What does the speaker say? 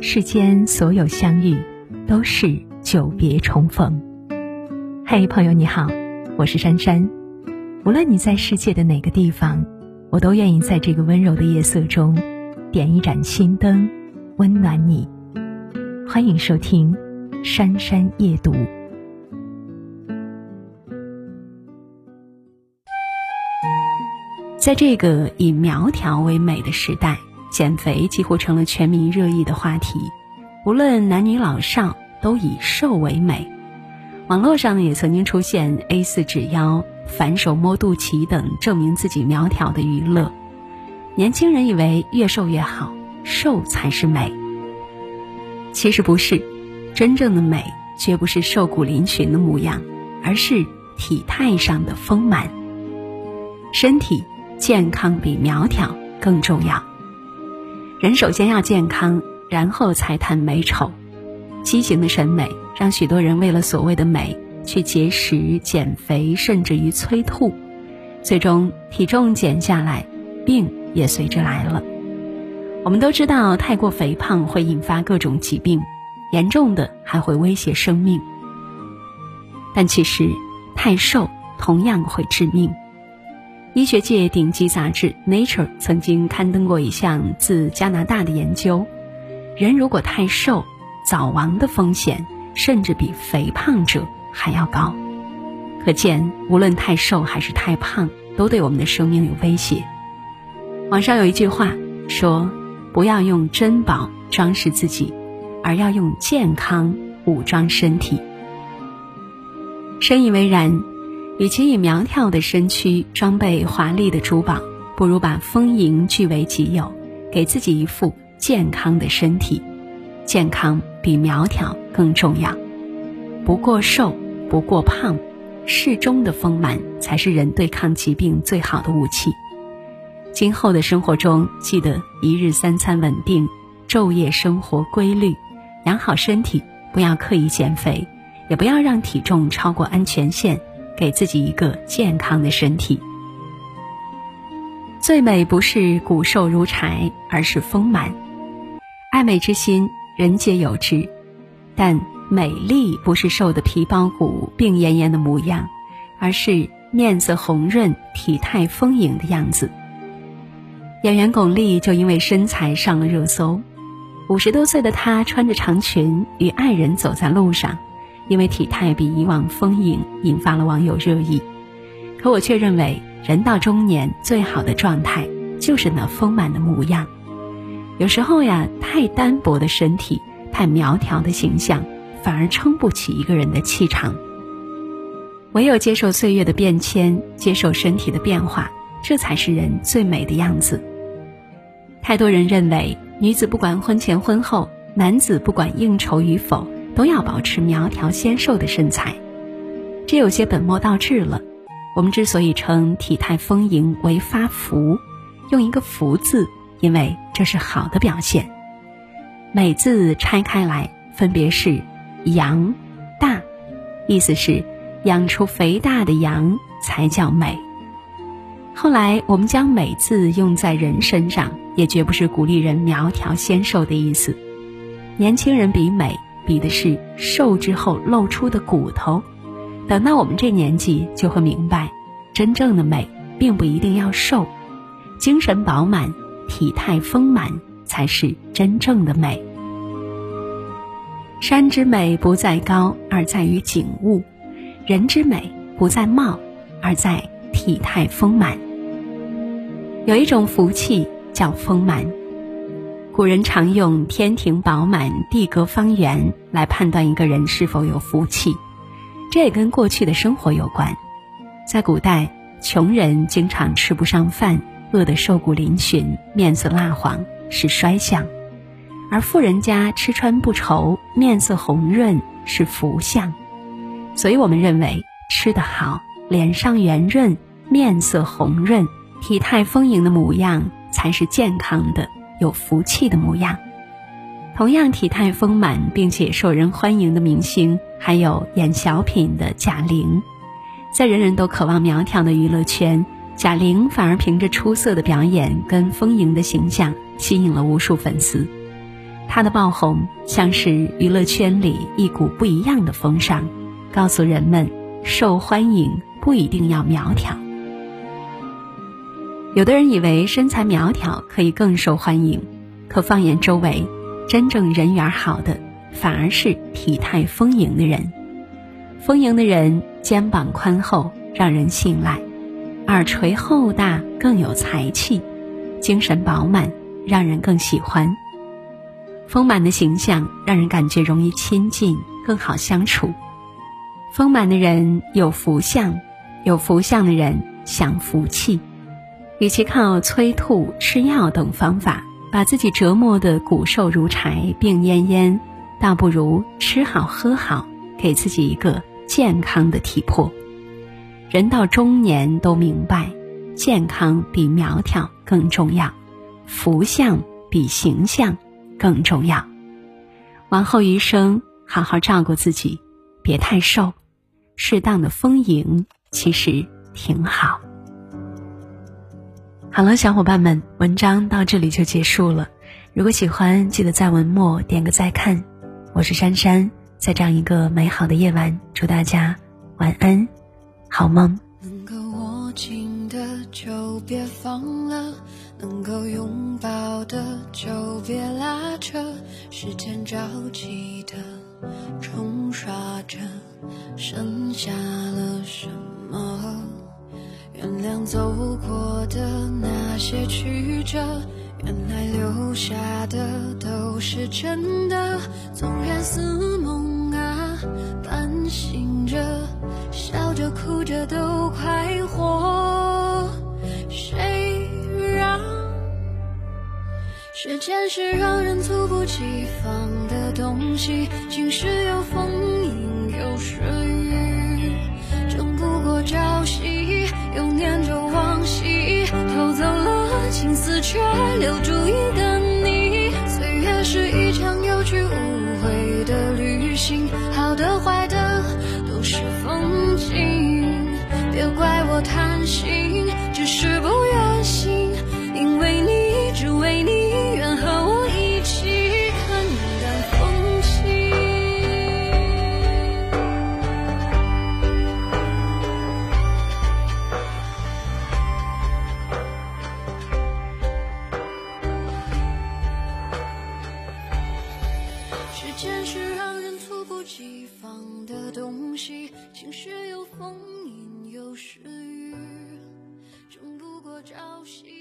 世间所有相遇，都是久别重逢。嘿，朋友你好，我是珊珊。无论你在世界的哪个地方，我都愿意在这个温柔的夜色中，点一盏心灯，温暖你。欢迎收听《珊珊夜读》。在这个以苗条为美的时代。减肥几乎成了全民热议的话题，无论男女老少都以瘦为美。网络上也曾经出现 A 四纸腰、反手摸肚脐等证明自己苗条的娱乐。年轻人以为越瘦越好，瘦才是美。其实不是，真正的美绝不是瘦骨嶙峋的模样，而是体态上的丰满。身体健康比苗条更重要。人首先要健康，然后才谈美丑。畸形的审美让许多人为了所谓的美去节食、减肥，甚至于催吐，最终体重减下来，病也随之来了。我们都知道，太过肥胖会引发各种疾病，严重的还会威胁生命。但其实，太瘦同样会致命。医学界顶级杂志《Nature》曾经刊登过一项自加拿大的研究：人如果太瘦，早亡的风险甚至比肥胖者还要高。可见，无论太瘦还是太胖，都对我们的生命有威胁。网上有一句话说：“不要用珍宝装饰自己，而要用健康武装身体。”深以为然。与其以苗条的身躯装备华丽的珠宝，不如把丰盈据为己有，给自己一副健康的身体。健康比苗条更重要。不过瘦，不过胖，适中的丰满才是人对抗疾病最好的武器。今后的生活中，记得一日三餐稳定，昼夜生活规律，养好身体，不要刻意减肥，也不要让体重超过安全线。给自己一个健康的身体。最美不是骨瘦如柴，而是丰满。爱美之心，人皆有之，但美丽不是瘦的皮包骨、病恹恹的模样，而是面色红润、体态丰盈的样子。演员巩俐就因为身材上了热搜。五十多岁的她穿着长裙，与爱人走在路上。因为体态比以往丰盈，引发了网友热议。可我却认为，人到中年最好的状态就是那丰满的模样。有时候呀，太单薄的身体，太苗条的形象，反而撑不起一个人的气场。唯有接受岁月的变迁，接受身体的变化，这才是人最美的样子。太多人认为，女子不管婚前婚后，男子不管应酬与否。都要保持苗条纤瘦的身材，这有些本末倒置了。我们之所以称体态丰盈为发福，用一个“福”字，因为这是好的表现。美字拆开来，分别是阳、大，意思是养出肥大的羊才叫美。后来我们将美字用在人身上，也绝不是鼓励人苗条纤瘦的意思。年轻人比美。比的是瘦之后露出的骨头，等到我们这年纪就会明白，真正的美并不一定要瘦，精神饱满、体态丰满才是真正的美。山之美不在高，而在于景物；人之美不在貌，而在体态丰满。有一种福气叫丰满。古人常用天庭饱满、地阁方圆来判断一个人是否有福气，这也跟过去的生活有关。在古代，穷人经常吃不上饭，饿得瘦骨嶙峋、面色蜡黄，是衰相；而富人家吃穿不愁、面色红润，是福相。所以我们认为，吃得好、脸上圆润、面色红润、体态丰盈的模样，才是健康的。有福气的模样，同样体态丰满并且受人欢迎的明星，还有演小品的贾玲。在人人都渴望苗条的娱乐圈，贾玲反而凭着出色的表演跟丰盈的形象，吸引了无数粉丝。她的爆红像是娱乐圈里一股不一样的风尚，告诉人们受欢迎不一定要苗条。有的人以为身材苗条可以更受欢迎，可放眼周围，真正人缘好的反而是体态丰盈的人。丰盈的人肩膀宽厚，让人信赖；耳垂厚大，更有才气；精神饱满，让人更喜欢。丰满的形象让人感觉容易亲近，更好相处。丰满的人有福相，有福相的人享福气。与其靠催吐、吃药等方法把自己折磨得骨瘦如柴、病恹恹，倒不如吃好喝好，给自己一个健康的体魄。人到中年都明白，健康比苗条更重要，福相比形象更重要。往后余生，好好照顾自己，别太瘦，适当的丰盈其实挺好。好了，小伙伴们，文章到这里就结束了。如果喜欢，记得在文末点个再看。我是珊珊，在这样一个美好的夜晚，祝大家晚安，好梦。能够握紧的就别放了，能够拥抱的就别拉扯。时间着急的冲刷着，剩下了什么？原谅走过的那些曲折，原来留下的都是真的。纵然似梦啊，半醒着，笑着哭着都快活。谁让时间是让人猝不及防的东西？晴时有风，阴有时雨，争不过朝夕。念着往昔，偷走了青丝，却留住一个你。岁月是一场有去无回的旅行，好的坏的都是风景。别怪我贪时间是让人猝不及防的东西晴时有风阴有时雨争不过朝夕。